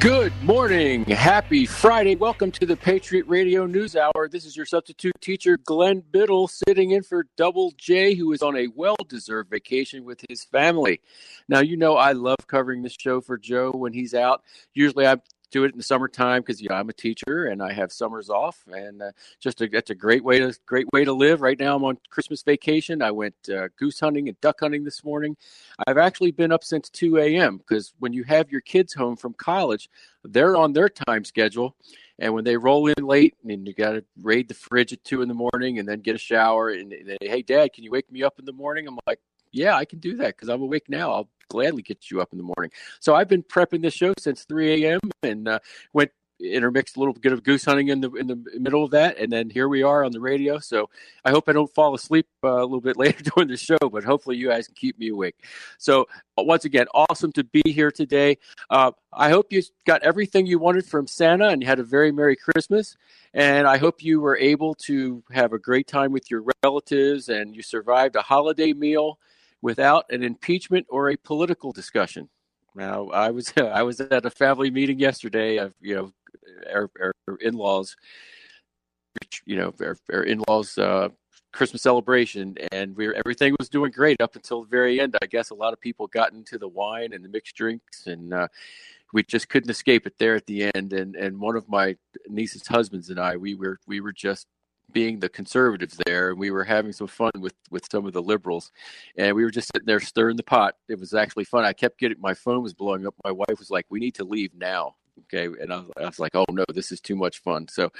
Good morning. Happy Friday. Welcome to the Patriot Radio News Hour. This is your substitute teacher, Glenn Biddle, sitting in for Double J, who is on a well deserved vacation with his family. Now, you know, I love covering this show for Joe when he's out. Usually I do it in the summertime because you know I'm a teacher and I have summers off, and uh, just a, that's a great way to great way to live. Right now I'm on Christmas vacation. I went uh, goose hunting and duck hunting this morning. I've actually been up since 2 a.m. because when you have your kids home from college, they're on their time schedule. And when they roll in late, and you got to raid the fridge at two in the morning, and then get a shower, and, they, hey, Dad, can you wake me up in the morning? I'm like, yeah, I can do that because I'm awake now. I'll gladly get you up in the morning. So I've been prepping this show since 3 a.m. and uh, went intermixed a little bit of goose hunting in the in the middle of that, and then here we are on the radio. So I hope I don't fall asleep uh, a little bit later during the show, but hopefully you guys can keep me awake. So uh, once again, awesome to be here today. Uh, I hope you got everything you wanted from Santa and you had a very merry Christmas. And I hope you were able to have a great time with your relatives and you survived a holiday meal without an impeachment or a political discussion. Now, I was I was at a family meeting yesterday of you know our, our in-laws, you know our, our in-laws uh, Christmas celebration, and we were, everything was doing great up until the very end. I guess a lot of people got into the wine and the mixed drinks, and uh, we just couldn't escape it there at the end. And and one of my niece's husbands and I, we were we were just being the conservatives there and we were having some fun with with some of the liberals. And we were just sitting there stirring the pot. It was actually fun. I kept getting my phone was blowing up. My wife was like we need to leave now. Okay. And i was, I was like oh no. This is too much fun. So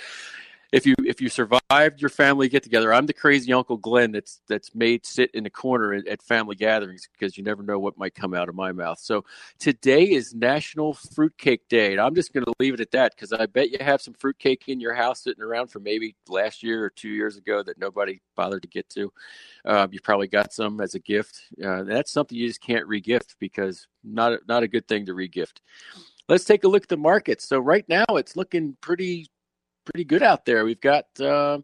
if you if you survived your family get together, I'm the crazy Uncle Glenn that's that's made sit in the corner at, at, family gatherings because you never know what might come out of my mouth. So today is National Fruitcake Day, and I'm just going to leave it at that because I bet you have some fruitcake in your house sitting around from maybe last year or two years ago that nobody bothered to get to. Uh, you probably got some as a gift. Uh, that's something you just can't regift because not not a good thing to regift. Let's take a look at the markets. So right now it's looking pretty pretty good out there. We've got uh,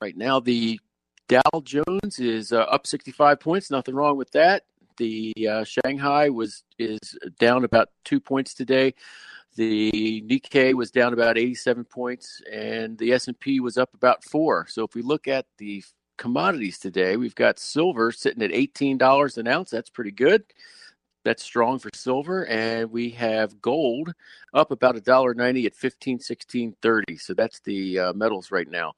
right now the Dow Jones is uh, up 65 points. Nothing wrong with that. The uh, Shanghai was is down about two points today. The Nikkei was down about 87 points, and the S&P was up about four. So if we look at the commodities today, we've got silver sitting at $18 an ounce. That's pretty good. That's strong for silver, and we have gold up about a dollar ninety at fifteen sixteen thirty. So that's the uh, metals right now.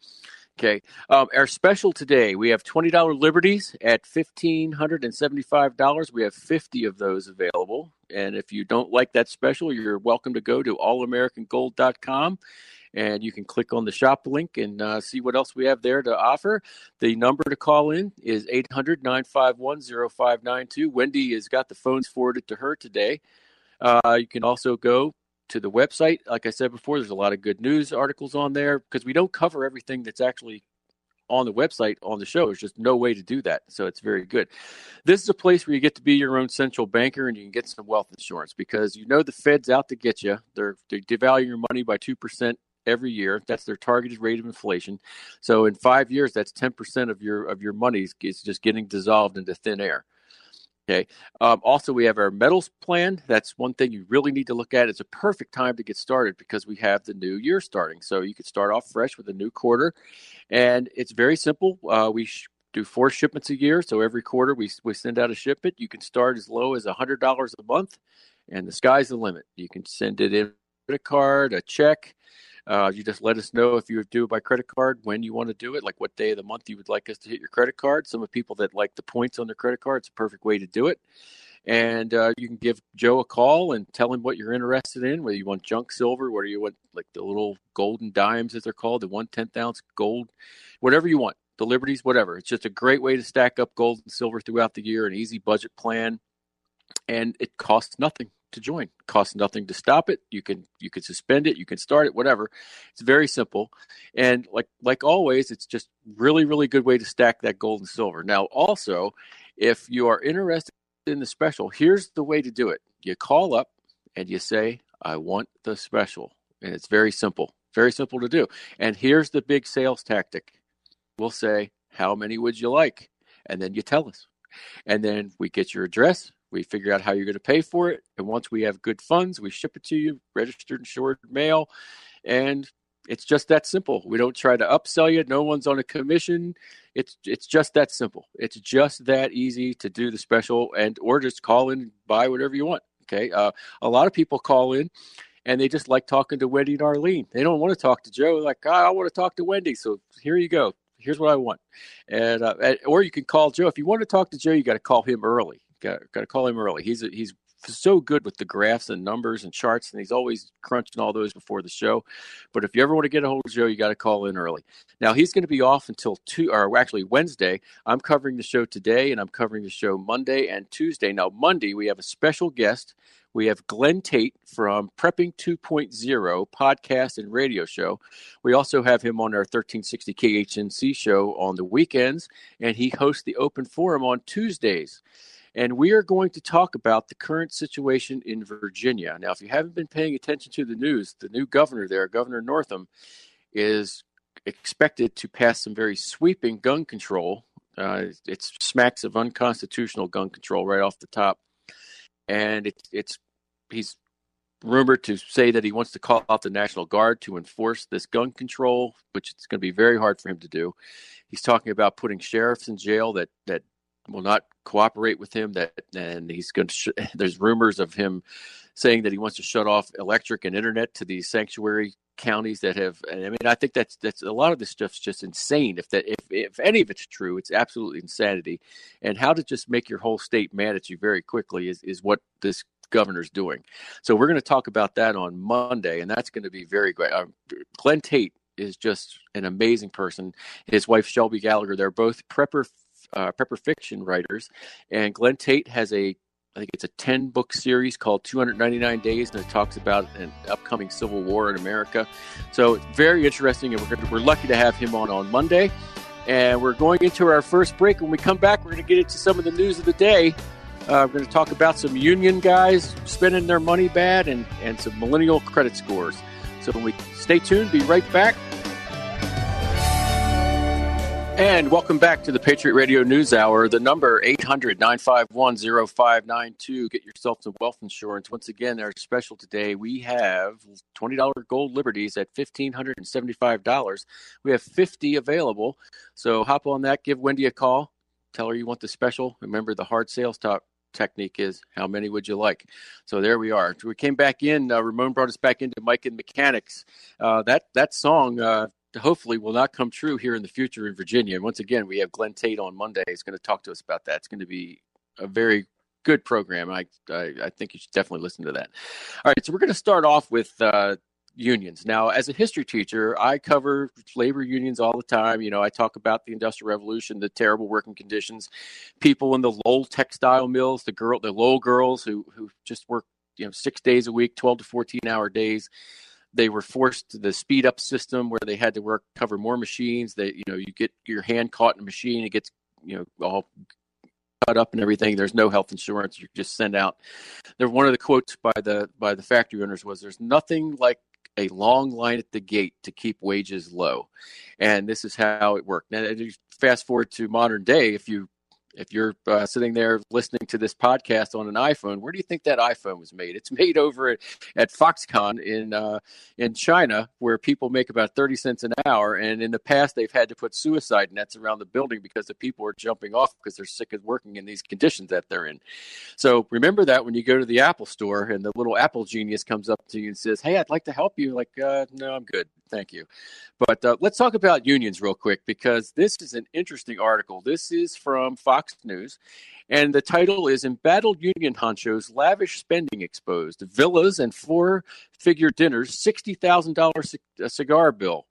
Okay, um, our special today we have twenty dollar liberties at fifteen hundred and seventy five dollars. We have fifty of those available, and if you don't like that special, you're welcome to go to allamericangold.com and you can click on the shop link and uh, see what else we have there to offer. The number to call in is 800 951 0592. Wendy has got the phones forwarded to her today. Uh, you can also go to the website. Like I said before, there's a lot of good news articles on there because we don't cover everything that's actually on the website on the show. There's just no way to do that. So it's very good. This is a place where you get to be your own central banker and you can get some wealth insurance because you know the Fed's out to get you. They're, they're devaluing your money by 2% every year. That's their targeted rate of inflation. So in five years, that's ten percent of your of your money is just getting dissolved into thin air. Okay. Um, also, we have our metals plan. That's one thing you really need to look at. It's a perfect time to get started because we have the new year starting. So you could start off fresh with a new quarter, and it's very simple. Uh, we sh- do four shipments a year, so every quarter we we send out a shipment. You can start as low as hundred dollars a month, and the sky's the limit. You can send it in a credit card, a check, uh, you just let us know if you do it by credit card, when you want to do it, like what day of the month you would like us to hit your credit card. Some of people that like the points on their credit card, it's a perfect way to do it. And uh, you can give Joe a call and tell him what you're interested in, whether you want junk silver, whether you want like the little golden dimes, as they're called, the one tenth ounce gold, whatever you want, the liberties, whatever. It's just a great way to stack up gold and silver throughout the year, an easy budget plan, and it costs nothing to join. It costs nothing to stop it. You can you can suspend it, you can start it, whatever. It's very simple. And like like always, it's just really, really good way to stack that gold and silver. Now also, if you are interested in the special, here's the way to do it. You call up and you say, I want the special. And it's very simple. Very simple to do. And here's the big sales tactic. We'll say, How many would you like? And then you tell us. And then we get your address, We figure out how you're going to pay for it. And once we have good funds, we ship it to you, registered insured mail. And it's just that simple. We don't try to upsell you. No one's on a commission. It's it's just that simple. It's just that easy to do the special and or just call in and buy whatever you want. Okay. Uh, a lot of people call in and they just like talking to Wendy and Arlene. They don't want to talk to Joe. Like, oh, I want to talk to Wendy. So here you go. Here's what I want. And, uh, or you can call Joe. If you want to talk to Joe, you got to call him early. Got, got to call him early. He's he's so good with the graphs and numbers and charts, and he's always crunching all those before the show. But if you ever want to get a hold of Joe, you got to call in early. Now he's going to be off until two, or actually Wednesday. I'm covering the show today, and I'm covering the show Monday and Tuesday. Now Monday we have a special guest. We have Glen Tate from Prepping 2.0 podcast and radio show. We also have him on our 1360 KHNC show on the weekends, and he hosts the open forum on Tuesdays. And we are going to talk about the current situation in Virginia. Now, if you haven't been paying attention to the news, the new governor there, Governor Northam, is expected to pass some very sweeping gun control. Uh, it smacks of unconstitutional gun control right off the top, and it, it's he's rumored to say that he wants to call out the National Guard to enforce this gun control, which it's going to be very hard for him to do. He's talking about putting sheriffs in jail that that will not cooperate with him. That and he's going to. Sh- there's rumors of him saying that he wants to shut off electric and internet to these sanctuary counties that have. I mean, I think that's that's a lot of this stuff's just insane. If that if if any of it's true, it's absolutely insanity. And how to just make your whole state mad at you very quickly is is what this governor's doing. So we're going to talk about that on Monday, and that's going to be very great. Uh, Glen Tate is just an amazing person. His wife Shelby Gallagher, they're both prepper uh, prepper fiction writers, and Glen Tate has a I think it's a 10 book series called 299 Days, and it talks about an upcoming civil war in America. So it's very interesting, and we're, we're lucky to have him on on Monday. And we're going into our first break. When we come back, we're going to get into some of the news of the day. Uh, we're going to talk about some union guys spending their money bad and, and some millennial credit scores. So we stay tuned, be right back. And welcome back to the Patriot Radio News Hour. The number 800 951 0592. Get yourself some wealth insurance. Once again, our special today, we have $20 gold liberties at $1,575. We have 50 available. So hop on that, give Wendy a call, tell her you want the special. Remember, the hard sales talk technique is how many would you like? So there we are. We came back in. Uh, Ramon brought us back into Mike and Mechanics. Uh, that that song uh, hopefully will not come true here in the future in Virginia. And once again, we have Glen Tate on Monday. He's going to talk to us about that. It's going to be a very good program. I, I, I think you should definitely listen to that. All right, so we're going to start off with uh, unions. Now, as a history teacher, I cover labor unions all the time. You know, I talk about the Industrial Revolution, the terrible working conditions, people in the Lowell textile mills, the girl, the Lowell girls who who just work you know six days a week, twelve to fourteen hour days they were forced to the speed up system where they had to work cover more machines. That you know you get your hand caught in a machine, it gets you know all cut up and everything. There's no health insurance. You just send out. There, one of the quotes by the by the factory owners was, "There's nothing like a long line at the gate to keep wages low," and this is how it worked. Now, fast forward to modern day, if you if you're uh, sitting there listening to this podcast on an iPhone, where do you think that iPhone was made? It's made over at, at Foxconn in uh, in China, where people make about thirty cents an hour. And in the past, they've had to put suicide nets around the building because the people are jumping off because they're sick of working in these conditions that they're in. So remember that when you go to the Apple store and the little Apple genius comes up to you and says, "Hey, I'd like to help you." Like, uh, no, I'm good, thank you. But uh, let's talk about unions real quick because this is an interesting article. This is from Fox News, and the title is Embattled Union Honchos Lavish Spending Exposed Villas and Four Figure Dinners, $60,000 uh, cigar bill.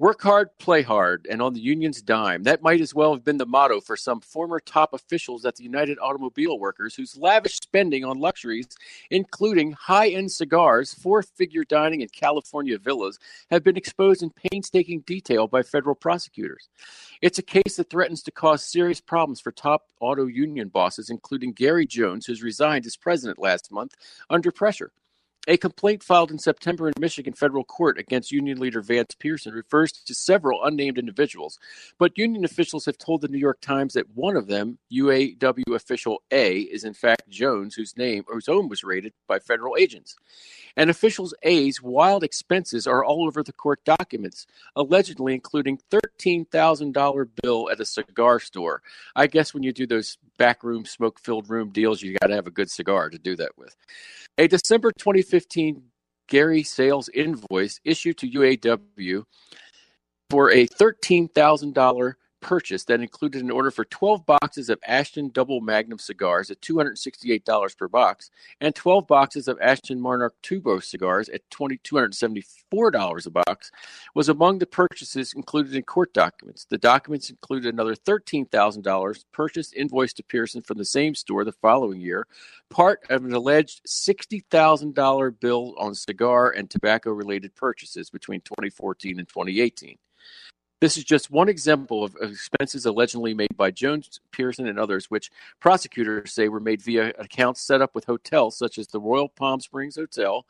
Work hard, play hard, and on the union's dime. That might as well have been the motto for some former top officials at the United Automobile Workers whose lavish spending on luxuries, including high end cigars, four figure dining, and California villas, have been exposed in painstaking detail by federal prosecutors. It's a case that threatens to cause serious problems for top auto union bosses, including Gary Jones, who's resigned as president last month under pressure. A complaint filed in September in Michigan federal court against union leader Vance Pearson refers to several unnamed individuals, but union officials have told the New York Times that one of them, UAW official A, is in fact Jones, whose name or whose home was raided by federal agents. And officials A's wild expenses are all over the court documents, allegedly including $13,000 bill at a cigar store. I guess when you do those backroom smoke-filled room deals, you got to have a good cigar to do that with. A December 2015 Gary sales invoice issued to UAW for a $13,000 purchase that included an order for 12 boxes of Ashton Double Magnum cigars at $268 per box and 12 boxes of Ashton Monarch Tubo cigars at $274 a box was among the purchases included in court documents. The documents included another $13,000 purchased invoice to Pearson from the same store the following year, part of an alleged $60,000 bill on cigar and tobacco related purchases between 2014 and 2018. This is just one example of expenses allegedly made by Jones, Pearson, and others, which prosecutors say were made via accounts set up with hotels such as the Royal Palm Springs Hotel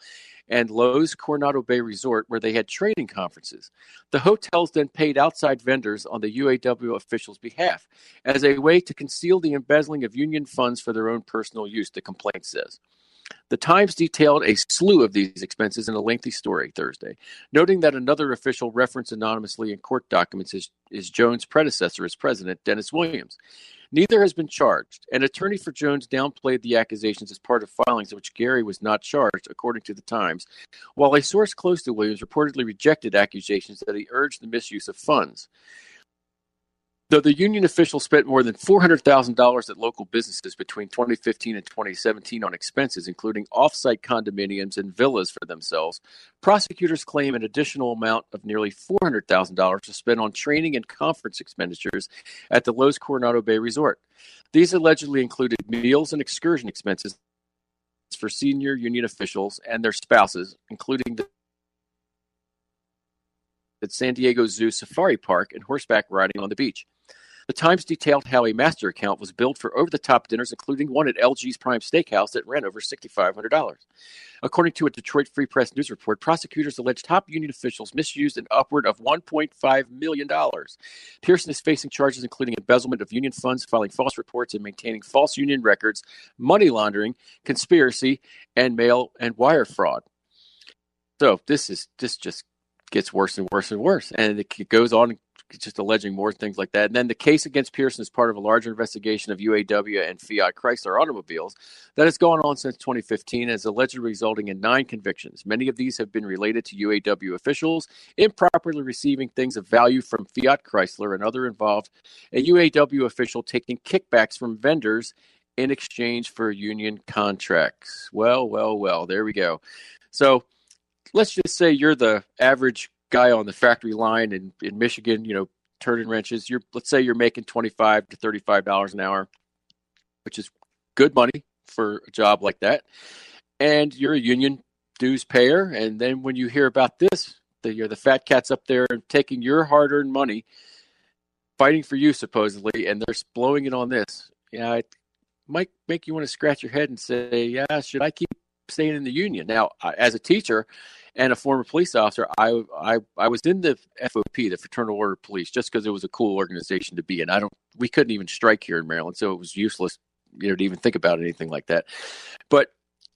and Loews Coronado Bay Resort, where they had training conferences. The hotels then paid outside vendors on the UAW officials' behalf as a way to conceal the embezzling of union funds for their own personal use, the complaint says. The Times detailed a slew of these expenses in a lengthy story Thursday, noting that another official referenced anonymously in court documents is, is Jones' predecessor as president, Dennis Williams. Neither has been charged. An attorney for Jones downplayed the accusations as part of filings in which Gary was not charged, according to the Times, while a source close to Williams reportedly rejected accusations that he urged the misuse of funds. Though the union official spent more than $400,000 at local businesses between 2015 and 2017 on expenses, including off-site condominiums and villas for themselves, prosecutors claim an additional amount of nearly $400,000 was spent on training and conference expenditures at the Loews Coronado Bay Resort. These allegedly included meals and excursion expenses for senior union officials and their spouses, including the at San Diego Zoo Safari Park and horseback riding on the beach. The Times detailed how a master account was billed for over the top dinners, including one at LG's Prime Steakhouse that ran over $6,500. According to a Detroit Free Press news report, prosecutors allege top union officials misused an upward of $1.5 million. Pearson is facing charges including embezzlement of union funds, filing false reports, and maintaining false union records, money laundering, conspiracy, and mail and wire fraud. So this is this just gets worse and worse and worse, and it goes on just alleging more things like that. And then the case against Pearson is part of a larger investigation of UAW and Fiat Chrysler automobiles that has gone on since 2015 and is allegedly resulting in nine convictions. Many of these have been related to UAW officials improperly receiving things of value from Fiat Chrysler and other involved, a UAW official taking kickbacks from vendors in exchange for union contracts. Well, well, well, there we go. So let's just say you're the average guy on the factory line in, in Michigan, you know, turning wrenches, you're let's say you're making twenty five to thirty five dollars an hour, which is good money for a job like that. And you're a union dues payer, and then when you hear about this, the you're the fat cats up there taking your hard earned money, fighting for you supposedly, and they're blowing it on this. Yeah, it might make you want to scratch your head and say, yeah, should I keep staying in the union? Now, as a teacher, and a former police officer, I I I was in the FOP, the Fraternal Order of Police, just because it was a cool organization to be in. I don't, we couldn't even strike here in Maryland, so it was useless, you know, to even think about anything like that. But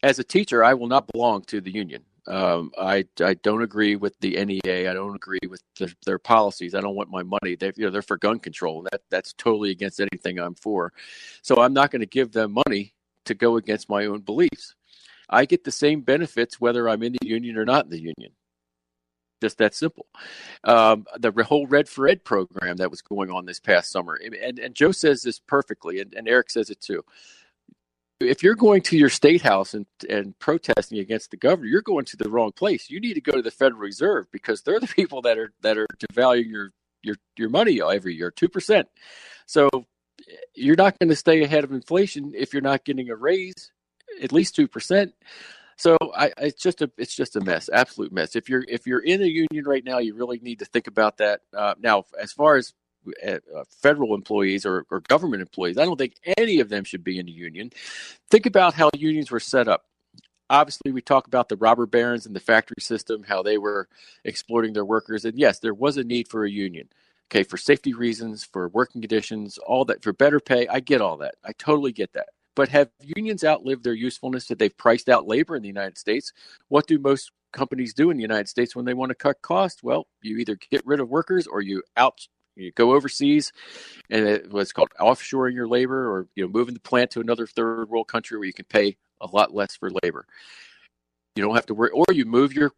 as a teacher, I will not belong to the union. Um, I I don't agree with the NEA. I don't agree with the, their policies. I don't want my money. They you know they're for gun control. That that's totally against anything I'm for. So I'm not going to give them money to go against my own beliefs. I get the same benefits whether I'm in the union or not in the union. Just that simple. Um, the whole Red for Ed program that was going on this past summer, and, and Joe says this perfectly, and, and Eric says it too. If you're going to your state house and, and protesting against the governor, you're going to the wrong place. You need to go to the Federal Reserve because they're the people that are that are devaluing your your your money every year, two percent. So you're not going to stay ahead of inflation if you're not getting a raise at least two percent. So I, it's just a it's just a mess, absolute mess. If you're if you're in a union right now, you really need to think about that. Uh, now, as far as uh, uh, federal employees or, or government employees, I don't think any of them should be in a union. Think about how unions were set up. obviously, we talk about the robber barons and the factory system, how they were exploiting their workers. And yes, there was a need for a union. Okay, for safety reasons, for working conditions, all that, for better pay. I get all that. I totally get that. But have unions outlived their usefulness that they've priced out labor in the United States? What do most companies do in the United States when they want to cut costs? Well, you either get rid of workers or you out you go overseas and it was called offshoring your labor or you know moving the plant to another third world country where you can pay a lot less for labor. You don't have to worry or you move your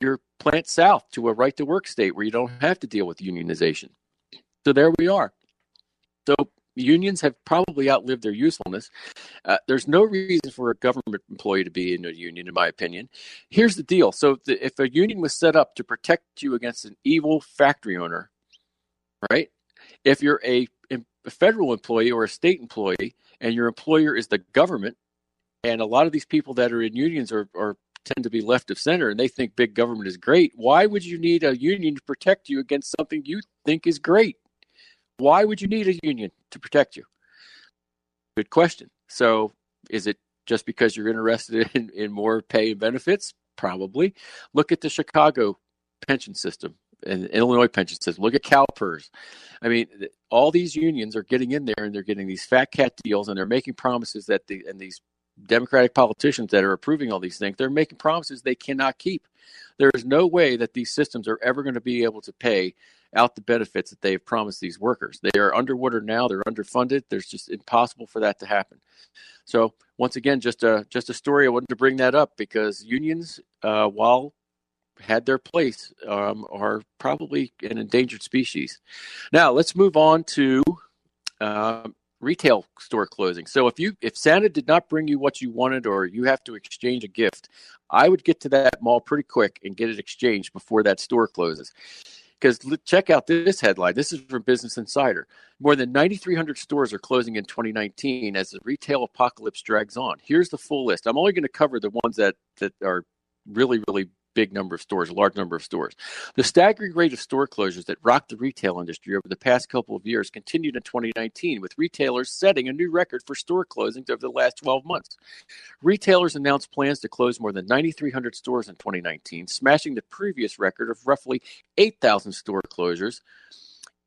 your plant south to a right to work state where you don't have to deal with unionization. So there we are. Unions have probably outlived their usefulness. Uh, there's no reason for a government employee to be in a union, in my opinion. Here's the deal: so the, if a union was set up to protect you against an evil factory owner, right? If you're a, a federal employee or a state employee, and your employer is the government, and a lot of these people that are in unions are, are tend to be left of center and they think big government is great. Why would you need a union to protect you against something you think is great? Why would you need a union to protect you? Good question. So, is it just because you're interested in, in more pay and benefits? Probably. Look at the Chicago pension system and Illinois pension system. Look at CalPERS. I mean, all these unions are getting in there and they're getting these fat cat deals and they're making promises that the and these Democratic politicians that are approving all these things, they're making promises they cannot keep. There is no way that these systems are ever going to be able to pay out the benefits that they have promised these workers. They are underwater now. They're underfunded. There's just impossible for that to happen. So once again, just a just a story. I wanted to bring that up because unions, uh, while had their place, um, are probably an endangered species. Now let's move on to uh, retail store closing. So if you if Santa did not bring you what you wanted or you have to exchange a gift, I would get to that mall pretty quick and get it exchanged before that store closes. Because check out this headline. This is from Business Insider. More than 9,300 stores are closing in 2019 as the retail apocalypse drags on. Here's the full list. I'm only going to cover the ones that that are really really big number of stores, a large number of stores. The staggering rate of store closures that rocked the retail industry over the past couple of years continued in 2019, with retailers setting a new record for store closings over the last 12 months. Retailers announced plans to close more than 9,300 stores in 2019, smashing the previous record of roughly 8,000 store closures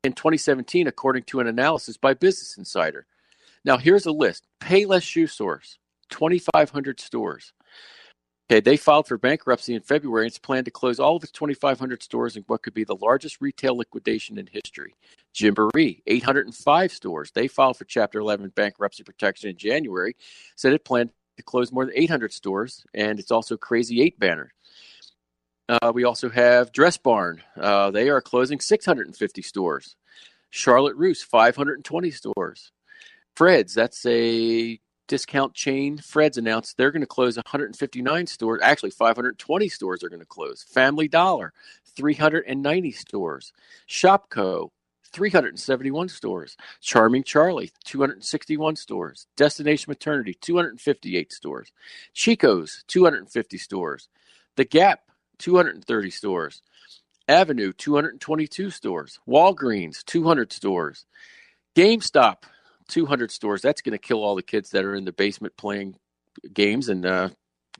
in 2017, according to an analysis by Business Insider. Now, here's a list Payless Shoe Source, 2,500 stores. Okay, they filed for bankruptcy in February and it's planned to close all of its 2,500 stores in what could be the largest retail liquidation in history. Gymboree, 805 stores. They filed for Chapter 11 bankruptcy protection in January, said it planned to close more than 800 stores, and it's also Crazy 8 banner. Uh, we also have Dress Barn. Uh, they are closing 650 stores. Charlotte Russe, 520 stores. Fred's, that's a discount chain Fred's announced they're going to close 159 stores. Actually, 520 stores are going to close. Family Dollar, 390 stores. Shopko, 371 stores. Charming Charlie, 261 stores. Destination Maternity, 258 stores. Chico's, 250 stores. The Gap, 230 stores. Avenue, 222 stores. Walgreens, 200 stores. GameStop, 200 stores. That's going to kill all the kids that are in the basement playing games and uh,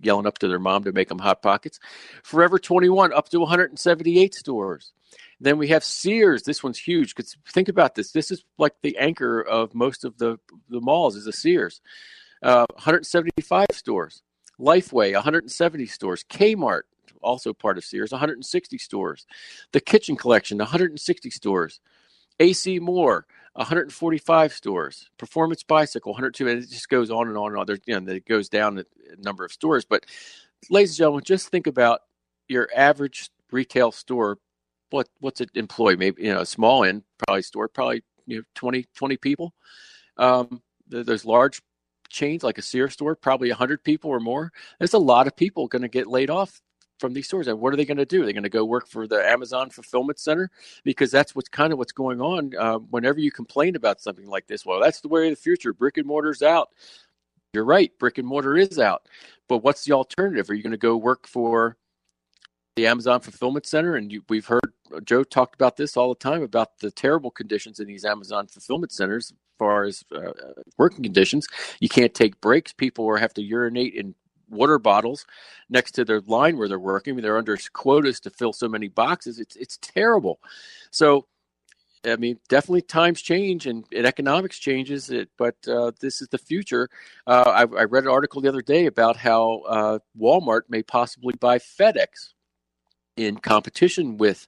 yelling up to their mom to make them hot pockets. Forever 21 up to 178 stores. Then we have Sears. This one's huge because think about this. This is like the anchor of most of the the malls is a Sears. Uh, 175 stores. Lifeway 170 stores. Kmart also part of Sears 160 stores. The Kitchen Collection 160 stores. AC Moore 145 stores. Performance Bicycle, 102. And it just goes on and on and on. There, you know, it goes down the number of stores. But, ladies and gentlemen, just think about your average retail store. What what's it employ? Maybe you know a small end probably store probably you know 20 20 people. Um, there's large chains like a Sears store, probably 100 people or more. There's a lot of people going to get laid off from these stores. And what are they going to do? They're going to go work for the Amazon fulfillment center because that's what's kind of what's going on. Uh, whenever you complain about something like this, well, that's the way of the future. Brick and mortar's out. You're right, brick and mortar is out. But what's the alternative? Are you going to go work for the Amazon fulfillment center? And you, we've heard Joe talked about this all the time about the terrible conditions in these Amazon fulfillment centers as far as uh, working conditions. You can't take breaks. People have to urinate in water bottles next to their line where they're working. They're under quotas to fill so many boxes. It's it's terrible. So, I mean, definitely times change and, and economics changes. It, but uh, this is the future. Uh, I, I, read an article the other day about how uh, Walmart may possibly buy FedEx in competition with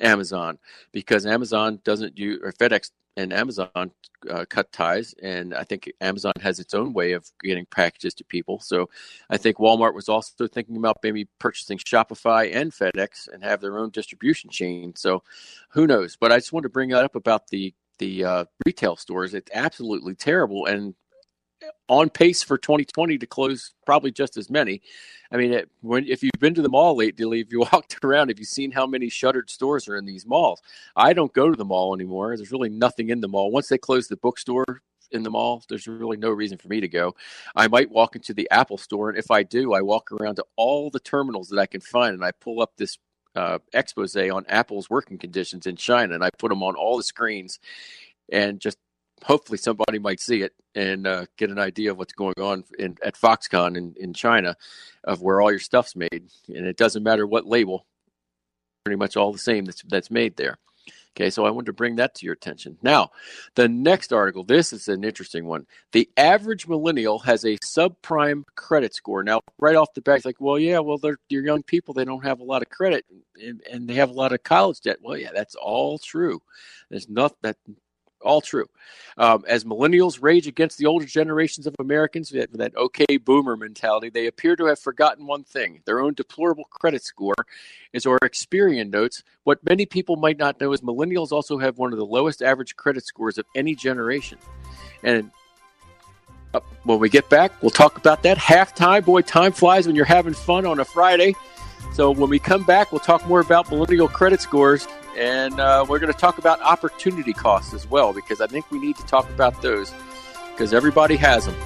Amazon because Amazon doesn't use or FedEx and Amazon uh, cut ties, and I think Amazon has its own way of getting packages to people. So I think Walmart was also thinking about maybe purchasing Shopify and FedEx and have their own distribution chain. So who knows? But I just wanted to bring that up about the the uh, retail stores. It's absolutely terrible, and on pace for 2020 to close probably just as many. I mean, it, when if you've been to the mall lately, if you walked around, if you've seen how many shuttered stores are in these malls, I don't go to the mall anymore. There's really nothing in the mall. Once they close the bookstore in the mall, there's really no reason for me to go. I might walk into the Apple store, and if I do, I walk around to all the terminals that I can find, and I pull up this uh, expose on Apple's working conditions in China, and I put them on all the screens, and just hopefully somebody might see it and uh, get an idea of what's going on in, at Foxconn in, in China of where all your stuff's made. And it doesn't matter what label, pretty much all the same that's, that's made there. Okay, so I wanted to bring that to your attention. Now, the next article, this is an interesting one. The average millennial has a subprime credit score. Now, right off the bat, it's like, well, yeah, well, they're, they're young people. They don't have a lot of credit and, and they have a lot of college debt. Well, yeah, that's all true. There's nothing that all true. Um, as millennials rage against the older generations of Americans, that, that okay boomer mentality, they appear to have forgotten one thing their own deplorable credit score. As our Experian notes, what many people might not know is millennials also have one of the lowest average credit scores of any generation. And uh, when we get back, we'll talk about that. Halftime, boy, time flies when you're having fun on a Friday. So when we come back, we'll talk more about millennial credit scores and uh, we're going to talk about opportunity costs as well, because I think we need to talk about those because everybody has them.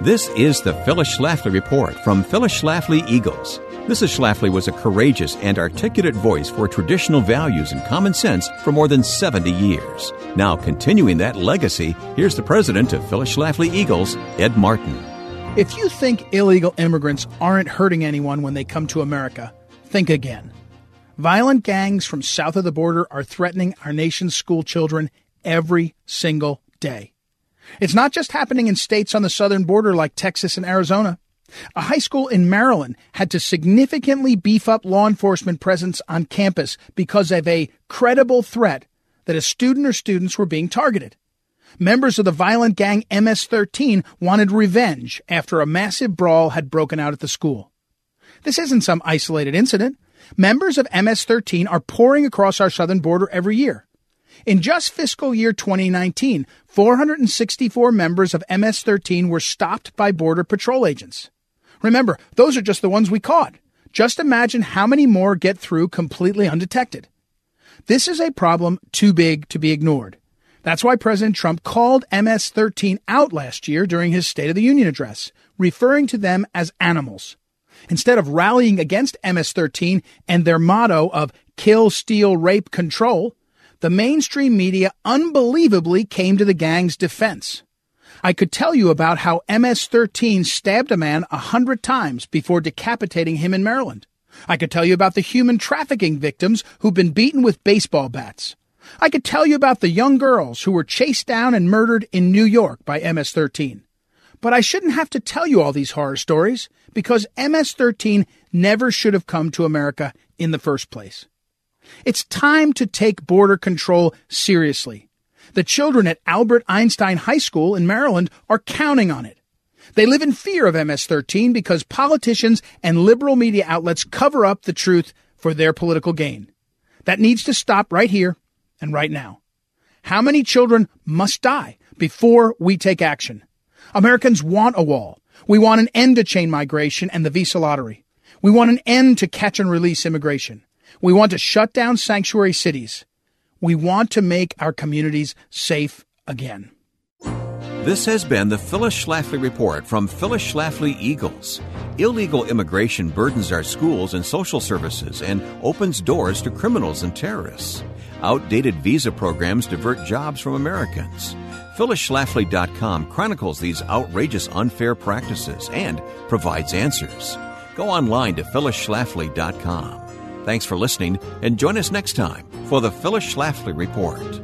This is the Phyllis Schlafly Report from Phyllis Schlafly Eagles. Mrs. Schlafly was a courageous and articulate voice for traditional values and common sense for more than 70 years. Now, continuing that legacy, here's the president of Phyllis Schlafly Eagles, Ed Martin. If you think illegal immigrants aren't hurting anyone when they come to America, think again. Violent gangs from south of the border are threatening our nation's school children every single day. It's not just happening in states on the southern border like Texas and Arizona. A high school in Maryland had to significantly beef up law enforcement presence on campus because of a credible threat that a student or students were being targeted. Members of the violent gang MS 13 wanted revenge after a massive brawl had broken out at the school. This isn't some isolated incident. Members of MS 13 are pouring across our southern border every year. In just fiscal year 2019, 464 members of MS 13 were stopped by Border Patrol agents. Remember, those are just the ones we caught. Just imagine how many more get through completely undetected. This is a problem too big to be ignored. That's why President Trump called MS 13 out last year during his State of the Union address, referring to them as animals. Instead of rallying against MS 13 and their motto of kill, steal, rape, control, the mainstream media unbelievably came to the gang's defense. I could tell you about how MS 13 stabbed a man a hundred times before decapitating him in Maryland. I could tell you about the human trafficking victims who've been beaten with baseball bats. I could tell you about the young girls who were chased down and murdered in New York by MS 13. But I shouldn't have to tell you all these horror stories because MS 13 never should have come to America in the first place. It's time to take border control seriously. The children at Albert Einstein High School in Maryland are counting on it. They live in fear of MS 13 because politicians and liberal media outlets cover up the truth for their political gain. That needs to stop right here and right now. How many children must die before we take action? Americans want a wall. We want an end to chain migration and the visa lottery. We want an end to catch and release immigration. We want to shut down sanctuary cities. We want to make our communities safe again. This has been the Phyllis Schlafly Report from Phyllis Schlafly Eagles. Illegal immigration burdens our schools and social services and opens doors to criminals and terrorists. Outdated visa programs divert jobs from Americans. PhyllisSchlafly.com chronicles these outrageous unfair practices and provides answers. Go online to PhyllisSchlafly.com. Thanks for listening and join us next time for the Phyllis Schlafly Report.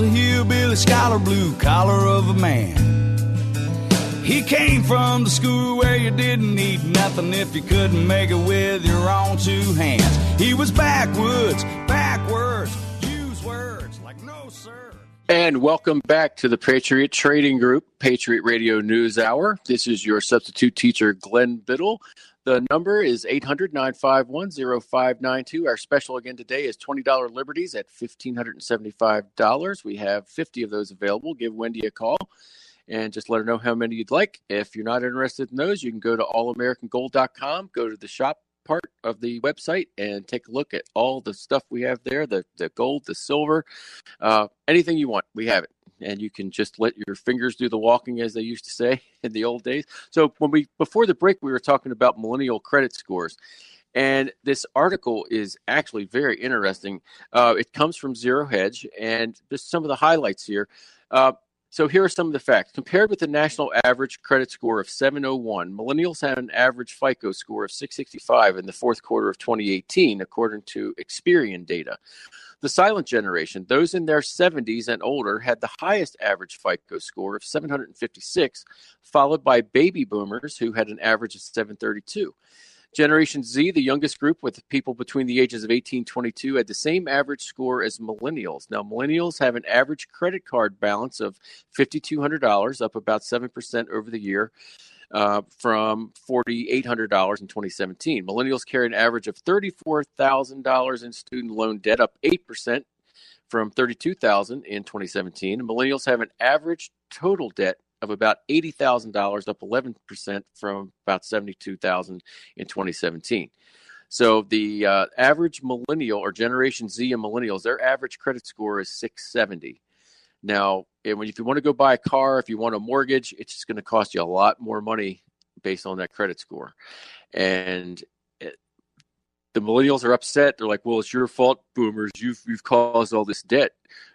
A hillbilly scholar, blue collar of a man. He came from the school where you didn't need nothing if you couldn't make it with your own two hands. He was backwoods, backwards, use words like no, sir. And welcome back to the Patriot Trading Group Patriot Radio News Hour. This is your substitute teacher, Glenn Biddle. The number is 800 951 0592. Our special again today is $20 Liberties at $1,575. We have 50 of those available. Give Wendy a call and just let her know how many you'd like. If you're not interested in those, you can go to allamericangold.com, go to the shop part of the website and take a look at all the stuff we have there the, the gold, the silver, uh, anything you want. We have it and you can just let your fingers do the walking, as they used to say in the old days. So when we before the break, we were talking about millennial credit scores. And this article is actually very interesting. Uh, it comes from Zero Hedge, and just some of the highlights here. Uh, so here are some of the facts. Compared with the national average credit score of 701, millennials had an average FICO score of 665 in the fourth quarter of 2018, according to Experian data. The silent generation, those in their 70s and older, had the highest average FICO score of 756, followed by baby boomers, who had an average of 732. Generation Z, the youngest group with people between the ages of 18 and 22, had the same average score as millennials. Now, millennials have an average credit card balance of $5,200, up about 7% over the year uh, from $4,800 in 2017. Millennials carry an average of $34,000 in student loan debt, up 8% from 32,000 in 2017. Millennials have an average total debt of about $80,000, up 11% from about 72,000 in 2017. So the uh, average millennial or Generation Z and millennials, their average credit score is 670. Now, if you want to go buy a car, if you want a mortgage, it's just going to cost you a lot more money based on that credit score. And the millennials are upset. They're like, "Well, it's your fault, boomers. You've you've caused all this debt."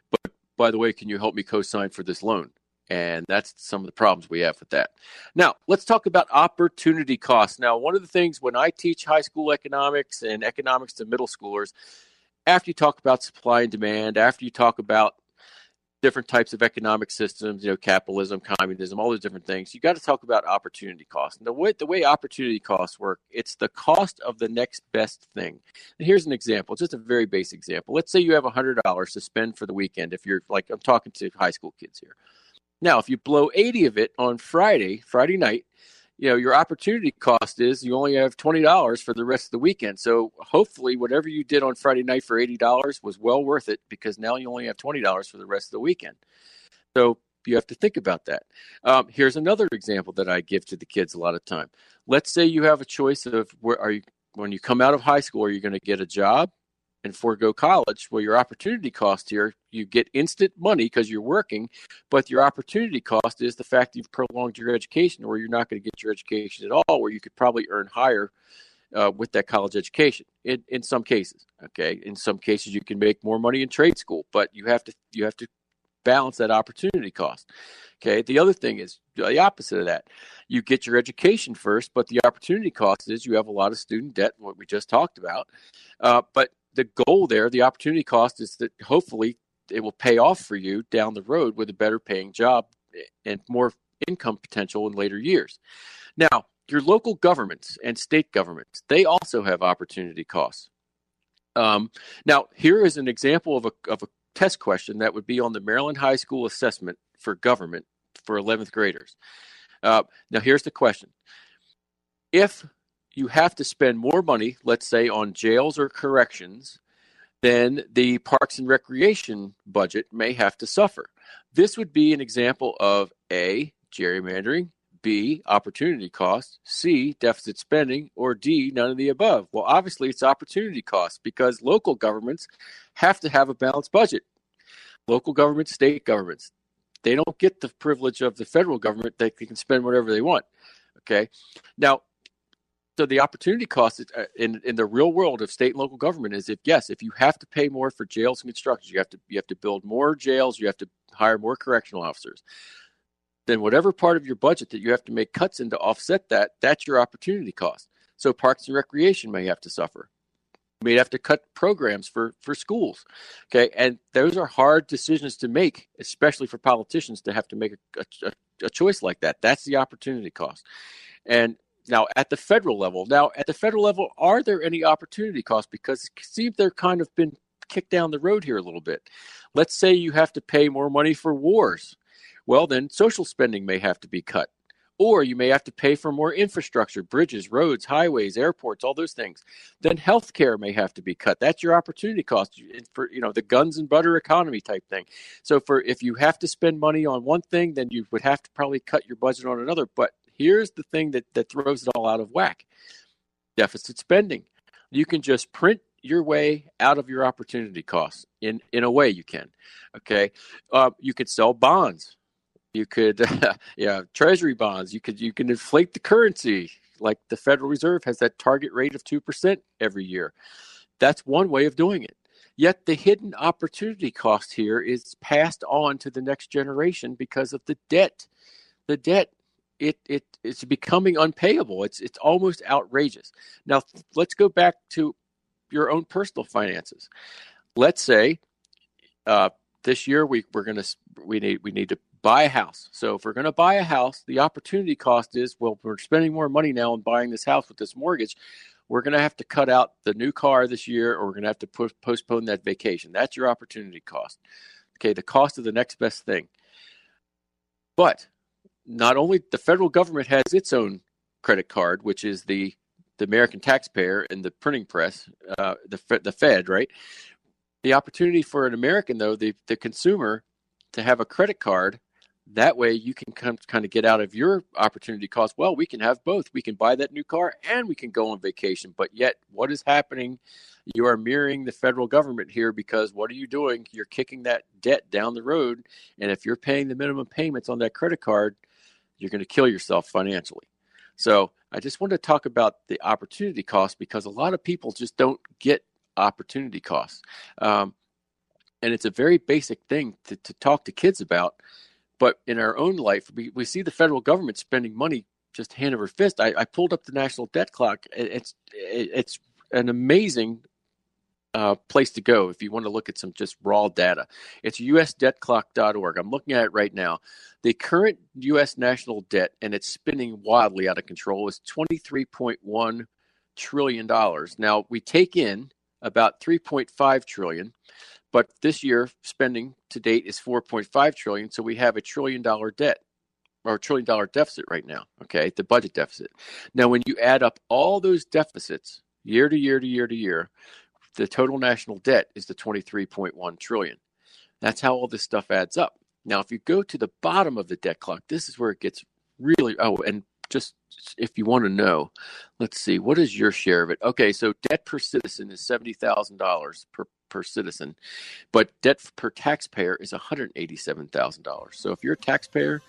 But by the way, can you help me co-sign for this loan? And that's some of the problems we have with that. Now, let's talk about opportunity costs. Now, one of the things when I teach high school economics and economics to middle schoolers, after you talk about supply and demand, after you talk about different types of economic systems, you know, capitalism, communism, all those different things. You got to talk about opportunity costs. And the way the way opportunity costs work, it's the cost of the next best thing. And here's an example, just a very basic example. Let's say you have hundred dollars to spend for the weekend. If you're like I'm talking to high school kids here. Now, if you blow 80 of it on Friday, Friday night, you know your opportunity cost is you only have twenty dollars for the rest of the weekend. So hopefully, whatever you did on Friday night for eighty dollars was well worth it because now you only have twenty dollars for the rest of the weekend. So you have to think about that. Um, here's another example that I give to the kids a lot of time. Let's say you have a choice of where are you when you come out of high school, are you going to get a job and forego college. Well, your opportunity cost here, you get instant money because you're working, but your opportunity cost is the fact you've prolonged your education or you're not going to get your education at all, where you could probably earn higher uh, with that college education in, in some cases. Okay. In some cases, you can make more money in trade school, but you have to, you have to balance that opportunity cost. Okay. The other thing is the opposite of that. You get your education first, but the opportunity cost is you have a lot of student debt, what we just talked about. Uh, but the goal there, the opportunity cost is that hopefully it will pay off for you down the road with a better paying job and more income potential in later years. Now, your local governments and state governments, they also have opportunity costs. Um, now, here is an example of a, of a test question that would be on the Maryland High School assessment for government for 11th graders. Uh, now, here's the question If you have to spend more money, let's say on jails or corrections, then the Parks and Recreation budget may have to suffer. This would be an example of A, gerrymandering, B, opportunity cost, C, deficit spending, or D, none of the above? Well, obviously it's opportunity cost because local governments have to have a balanced budget. Local governments, state governments, they don't get the privilege of the federal government. That they can spend whatever they want. Okay. Now, so the opportunity cost uh, in in the real world of state and local government is if yes, if you have to pay more for jails and construction, you have to you have to build more jails, you have to hire more correctional officers then whatever part of your budget that you have to make cuts in to offset that, that's your opportunity cost. So parks and recreation may have to suffer. You may have to cut programs for for schools. Okay, and those are hard decisions to make, especially for politicians to have to make a, a, a choice like that. That's the opportunity cost. And now at the federal level, now at the federal level, are there any opportunity costs? Because it seems they're kind of been kicked down the road here a little bit. Let's say you have to pay more money for wars well, then social spending may have to be cut. Or you may have to pay for more infrastructure, bridges, roads, highways, airports, all those things. Then healthcare may have to be cut. That's your opportunity cost for you know the guns and butter economy type thing. So for if you have to spend money on one thing, then you would have to probably cut your budget on another. But here's the thing that, that throws it all out of whack. Deficit spending. You can just print your way out of your opportunity costs in in a way you can okay uh, you could sell bonds you could, yeah, treasury bonds. You could you can inflate the currency like the Federal Reserve has that target rate of two percent every year. That's one way of doing it. Yet the hidden opportunity cost here is passed on to the next generation because of the debt. The debt it it it's becoming unpayable. It's it's almost outrageous. Now let's go back to your own personal finances. Let's say uh, this year we we're gonna we need we need to buy a house. So if we're to buy a house, the opportunity cost is well, we're spending more money now on buying this house with this mortgage. We're going to have to cut out the new car this year, or we're going to have to po- postpone that vacation. That's your opportunity cost. Okay, the cost of the next best thing. But not only the federal government has its own credit card, which is the the American taxpayer and the printing press, uh, the the Fed, right? The opportunity for an American, though, the the consumer, to have a credit card that way you can come kind of get out of your opportunity cost. Well we can have both. We can buy that new car and we can go on vacation. But yet what is happening? You are mirroring the federal government here because what are you doing? You're kicking that debt down the road. And if you're paying the minimum payments on that credit card you're going to kill yourself financially so i just want to talk about the opportunity cost because a lot of people just don't get opportunity costs um, and it's a very basic thing to, to talk to kids about but in our own life, we, we see the federal government spending money just hand over fist. I, I pulled up the national debt clock. It's it's an amazing uh, place to go if you want to look at some just raw data. It's usdebtclock.org. I'm looking at it right now. The current U.S. national debt, and it's spinning wildly out of control, is $23.1 trillion. Now, we take in about 3.5 trillion but this year, spending to date is 4.5 trillion, so we have a trillion dollar debt or a trillion dollar deficit right now. Okay, the budget deficit. Now, when you add up all those deficits year to year to year to year, the total national debt is the 23.1 trillion. That's how all this stuff adds up. Now, if you go to the bottom of the debt clock, this is where it gets really. Oh, and just if you want to know, let's see, what is your share of it? Okay, so debt per citizen is seventy thousand dollars per per citizen, but debt per taxpayer is one hundred eighty-seven thousand dollars. So if you're a taxpayer,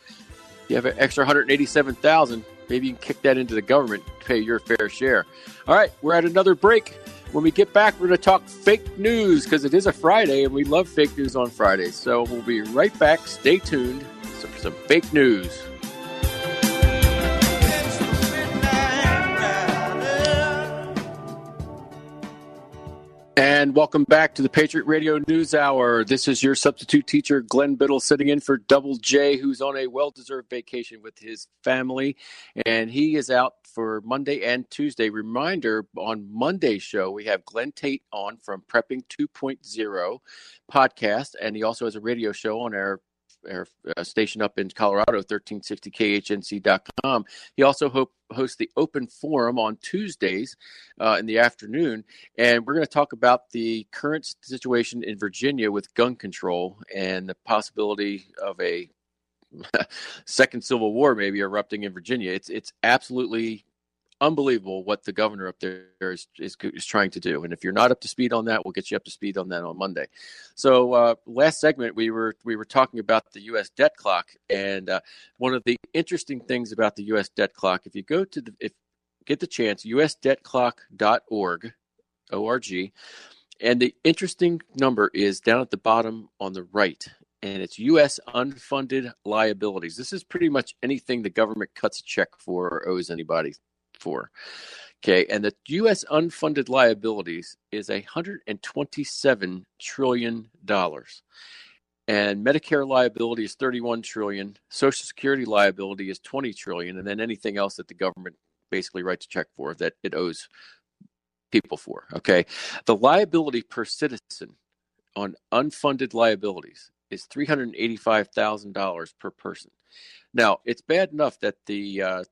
you have an extra one hundred eighty-seven thousand. Maybe you can kick that into the government to pay your fair share. All right, we're at another break. When we get back, we're going to talk fake news because it is a Friday and we love fake news on Fridays. So we'll be right back. Stay tuned for some fake news. And welcome back to the Patriot Radio News Hour. This is your substitute teacher, Glenn Biddle, sitting in for Double J, who's on a well deserved vacation with his family. And he is out for Monday and Tuesday. Reminder on Monday's show, we have Glen Tate on from Prepping 2.0 podcast. And he also has a radio show on our our uh, station up in Colorado, 1360khnc.com. He also hosts the Open Forum on Tuesdays uh, in the afternoon, and we're going to talk about the current situation in Virginia with gun control and the possibility of a second civil war maybe erupting in Virginia. It's it's absolutely unbelievable what the governor up there is, is, is trying to do. And if you're not up to speed on that, we'll get you up to speed on that on Monday. So uh, last segment we were we were talking about the U.S. debt clock, and uh, one of the interesting things about the U.S. debt clock, if you go to the if get the chance, usdebtclock.org, org, and the interesting number is down at the bottom on the right. And it's U.S. unfunded liabilities. This is pretty much anything the government cuts a check for or owes anybody for. Okay, and the U.S. unfunded liabilities is a hundred and twenty-seven trillion dollars, and Medicare liability is thirty-one trillion. Social Security liability is twenty trillion, and then anything else that the government basically writes a check for that it owes people for. Okay, the liability per citizen on unfunded liabilities is three hundred eighty-five thousand dollars per person. Now, it's bad enough that the uh,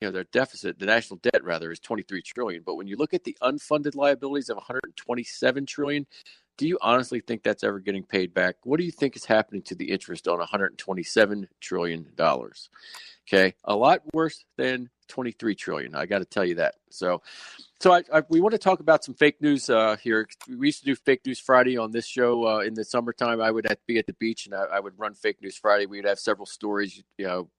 you know their deficit the national debt rather is 23 trillion but when you look at the unfunded liabilities of 127 trillion do you honestly think that's ever getting paid back what do you think is happening to the interest on 127 trillion dollars okay a lot worse than 23 trillion i got to tell you that so so I, I, we want to talk about some fake news uh, here. We used to do fake news Friday on this show uh, in the summertime. I would have to be at the beach and I, I would run fake news Friday. We'd have several stories, you know,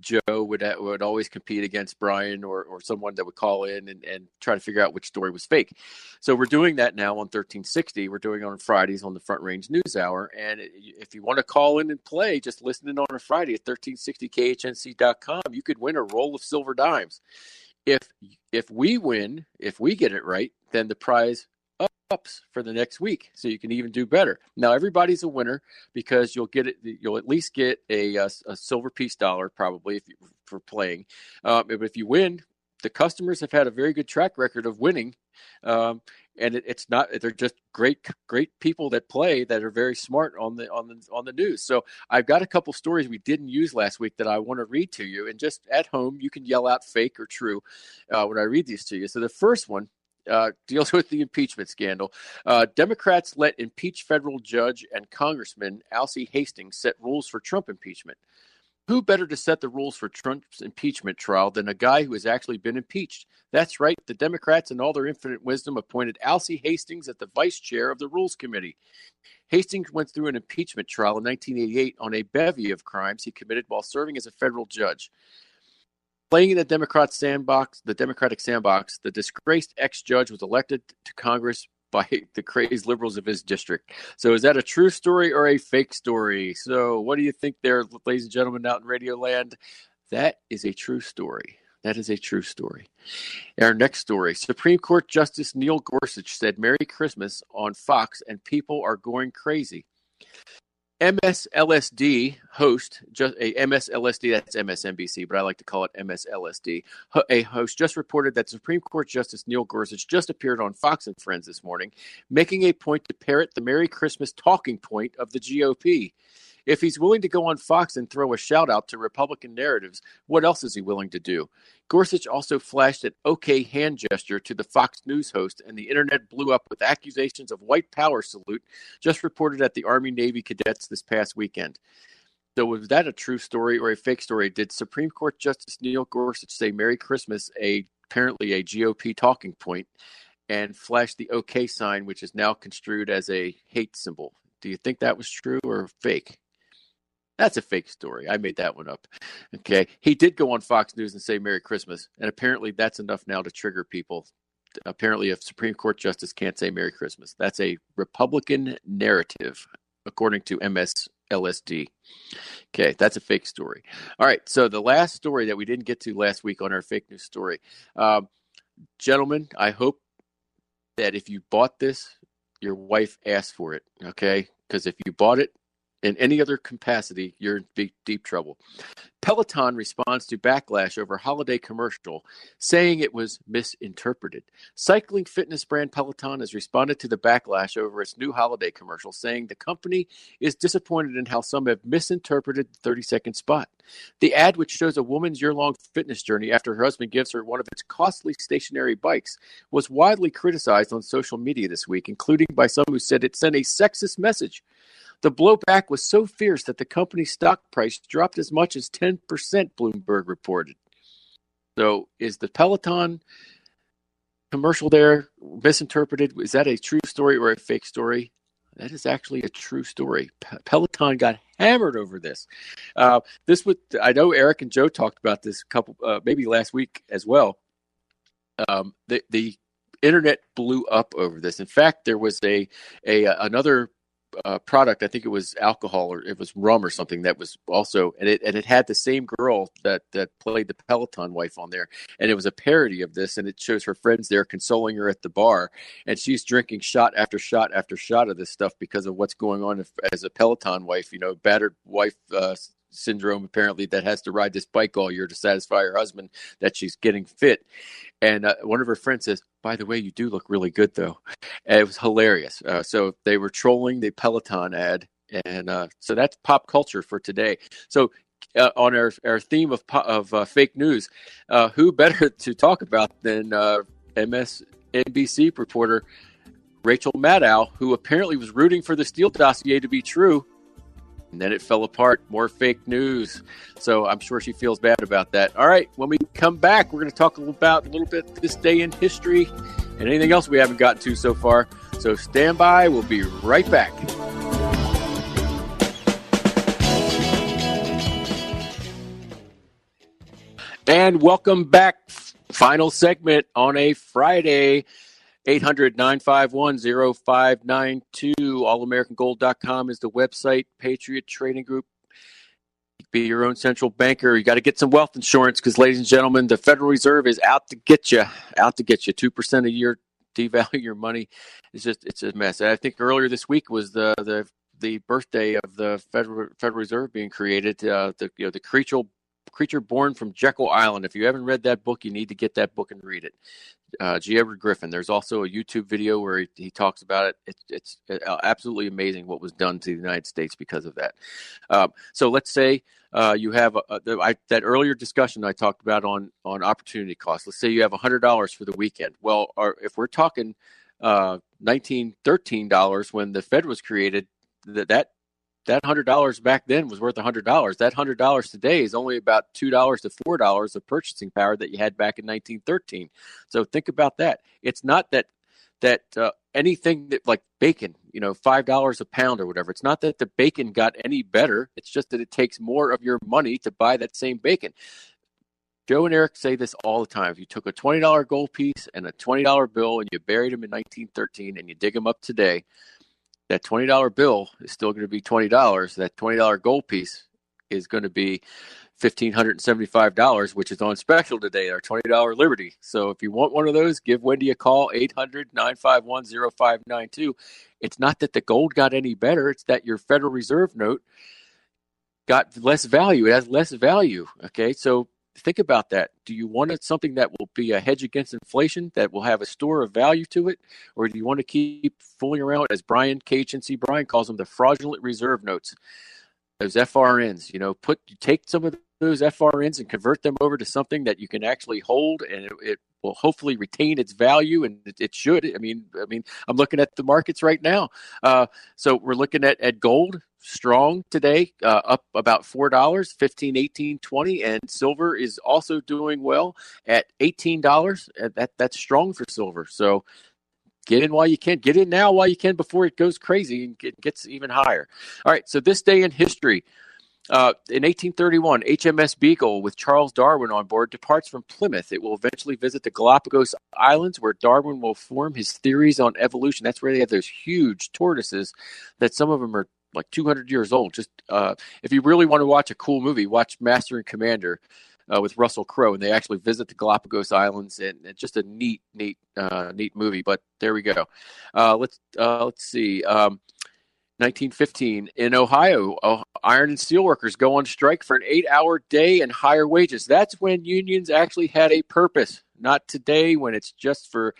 Joe would uh, would always compete against Brian or, or someone that would call in and, and try to figure out which story was fake. So we're doing that now on 1360. We're doing on Fridays on the Front Range News Hour. And if you want to call in and play, just listening on a Friday at 1360khnc.com, you could win a roll of silver dimes. If if we win, if we get it right, then the prize ups for the next week, so you can even do better. Now everybody's a winner because you'll get it. You'll at least get a, a, a silver piece dollar probably if you, for playing. Uh, but if you win, the customers have had a very good track record of winning. Um, and it, it's not they're just great great people that play that are very smart on the on the on the news so i've got a couple stories we didn't use last week that i want to read to you and just at home you can yell out fake or true uh, when i read these to you so the first one uh, deals with the impeachment scandal. Uh, Democrats let impeach federal judge and Congressman Alcee Hastings set rules for Trump impeachment. Who better to set the rules for Trump's impeachment trial than a guy who has actually been impeached? That's right, the Democrats, in all their infinite wisdom, appointed Alcee Hastings as the vice chair of the Rules Committee. Hastings went through an impeachment trial in 1988 on a bevy of crimes he committed while serving as a federal judge. Playing in the Democrat sandbox, the Democratic sandbox, the disgraced ex-judge was elected to Congress by the crazed liberals of his district. So is that a true story or a fake story? So what do you think there, ladies and gentlemen out in Radio Land? That is a true story. That is a true story. Our next story Supreme Court Justice Neil Gorsuch said Merry Christmas on Fox, and people are going crazy. MSLSD host, just a MSLSD, that's MSNBC, but I like to call it MSLSD. A host just reported that Supreme Court Justice Neil Gorsuch just appeared on Fox and Friends this morning, making a point to parrot the Merry Christmas talking point of the GOP. If he's willing to go on Fox and throw a shout out to Republican narratives, what else is he willing to do? Gorsuch also flashed an okay hand gesture to the Fox News host, and the internet blew up with accusations of white power salute, just reported at the Army Navy cadets this past weekend. So, was that a true story or a fake story? Did Supreme Court Justice Neil Gorsuch say Merry Christmas, a apparently a GOP talking point, and flash the OK sign, which is now construed as a hate symbol? Do you think that was true or fake? That's a fake story. I made that one up. Okay. He did go on Fox News and say Merry Christmas. And apparently that's enough now to trigger people. Apparently, a Supreme Court justice can't say Merry Christmas. That's a Republican narrative, according to MSLSD. Okay, that's a fake story. All right, so the last story that we didn't get to last week on our fake news story. Um, gentlemen, I hope that if you bought this, your wife asked for it, okay? Because if you bought it in any other capacity, you're in deep, deep trouble. Peloton responds to backlash over holiday commercial, saying it was misinterpreted. Cycling fitness brand Peloton has responded to the backlash over its new holiday commercial, saying the company is disappointed in how some have misinterpreted the 30 second spot. The ad, which shows a woman's year long fitness journey after her husband gives her one of its costly stationary bikes, was widely criticized on social media this week, including by some who said it sent a sexist message. The blowback was so fierce that the company's stock price dropped as much as 10%, Bloomberg reported. So, is the Peloton commercial there misinterpreted? Is that a true story or a fake story? That is actually a true story. Peloton got hammered over this. Uh, this would I know Eric and Joe talked about this couple uh, maybe last week as well. Um, the the internet blew up over this. In fact, there was a a another uh, product. I think it was alcohol or it was rum or something that was also and it and it had the same girl that that played the Peloton wife on there, and it was a parody of this, and it shows her friends there consoling her at the bar, and she's drinking shot after shot after shot of this stuff because of what's going on if, as a Peloton wife, you know, battered wife. Uh, syndrome apparently that has to ride this bike all year to satisfy her husband that she's getting fit and uh, one of her friends says by the way, you do look really good though. And it was hilarious. Uh, so they were trolling the Peloton ad, and uh, so that's pop culture for today. So uh, on our, our theme of of uh, fake news, uh, who better to talk about than uh, MSNBC reporter Rachel Maddow, who apparently was rooting for the Steele dossier to be true and then it fell apart. More fake news. So I'm sure she feels bad about that. All right, when we come back, we're going to talk about a little bit this day in history and anything else we haven't gotten to so far. So stand by. We'll be right back. And welcome back. Final segment on a Friday. 800 951 0592. AllAmericanGold.com is the website. Patriot Trading Group. Be your own central banker. You got to get some wealth insurance because, ladies and gentlemen, the Federal Reserve is out to get you. Out to get you. 2% a year devalue your money. It's just, it's a mess. And I think earlier this week was the, the, the birthday of the Federal Federal Reserve being created. Uh, the you know the creature creature born from Jekyll Island. If you haven't read that book, you need to get that book and read it uh, G. Edward Griffin. There's also a YouTube video where he, he talks about it. it. It's uh, absolutely amazing what was done to the United States because of that. Um, so let's say uh, you have I, that earlier discussion I talked about on on opportunity cost. Let's say you have hundred dollars for the weekend. Well, our, if we're talking uh, nineteen thirteen dollars when the Fed was created, that that that hundred dollars back then was worth a hundred dollars. That hundred dollars today is only about two dollars to four dollars of purchasing power that you had back in 1913. So think about that. It's not that that uh, anything that like bacon, you know, five dollars a pound or whatever. It's not that the bacon got any better. It's just that it takes more of your money to buy that same bacon. Joe and Eric say this all the time. If you took a twenty dollar gold piece and a twenty dollar bill and you buried them in 1913 and you dig them up today, that $20 bill is still going to be $20. That $20 gold piece is going to be $1,575, which is on special today, our $20 Liberty. So if you want one of those, give Wendy a call, 800 951 0592. It's not that the gold got any better, it's that your Federal Reserve note got less value. It has less value. Okay. So think about that. Do you want something that will be a hedge against inflation that will have a store of value to it, or do you want to keep fooling around as Brian KHNC Brian calls them the fraudulent reserve notes, those FRNs? You know, put take some of those FRNs and convert them over to something that you can actually hold, and it, it will hopefully retain its value, and it, it, should. I mean, I mean, I'm looking at the markets right now. Uh, so we're looking at at gold strong today, uh, up about four dollars, 15, 18, 20, and silver is also doing well at eighteen dollars. That that's strong for silver. So get in while you can. Get in now while you can before it goes crazy and get, gets even higher. All right. So this day in history. Uh, in 1831, HMS Beagle, with Charles Darwin on board, departs from Plymouth. It will eventually visit the Galapagos Islands, where Darwin will form his theories on evolution. That's where they have those huge tortoises that some of them are like 200 years old. Just uh, if you really want to watch a cool movie, watch Master and Commander uh, with Russell Crowe, and they actually visit the Galapagos Islands, and it's just a neat, neat, uh, neat movie. But there we go. Uh, let's uh, let's see. Um, 1915 in Ohio, iron and steel workers go on strike for an eight-hour day and higher wages. That's when unions actually had a purpose, not today when it's just for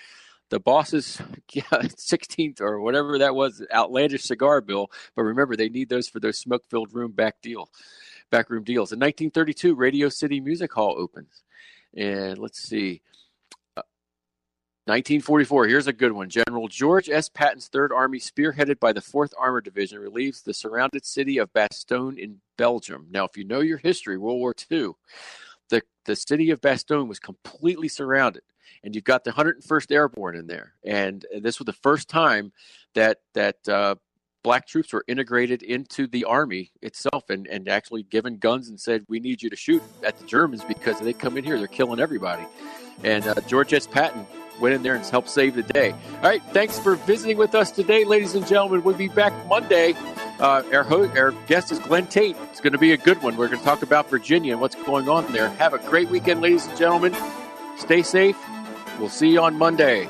the boss's 16th or whatever that was outlandish cigar bill. But remember, they need those for their smoke-filled room back deal, backroom deals. In 1932, Radio City Music Hall opens, and let's see. Uh, 1944, here's a good one. General George S. Patton's Third Army, spearheaded by the 4th Armored Division, relieves the surrounded city of Bastogne in Belgium. Now, if you know your history, World War II, the, the city of Bastogne was completely surrounded, and you've got the 101st Airborne in there. And, and this was the first time that, that uh, black troops were integrated into the army itself and, and actually given guns and said, We need you to shoot at the Germans because they come in here, they're killing everybody. And uh, George S. Patton went in there and helped save the day. All right, thanks for visiting with us today, ladies and gentlemen. We'll be back Monday. Uh, our, host, our guest is Glen Tate. It's going to be a good one. We're going to talk about Virginia and what's going on there. Have a great weekend, ladies and gentlemen. Stay safe. We'll see you on Monday.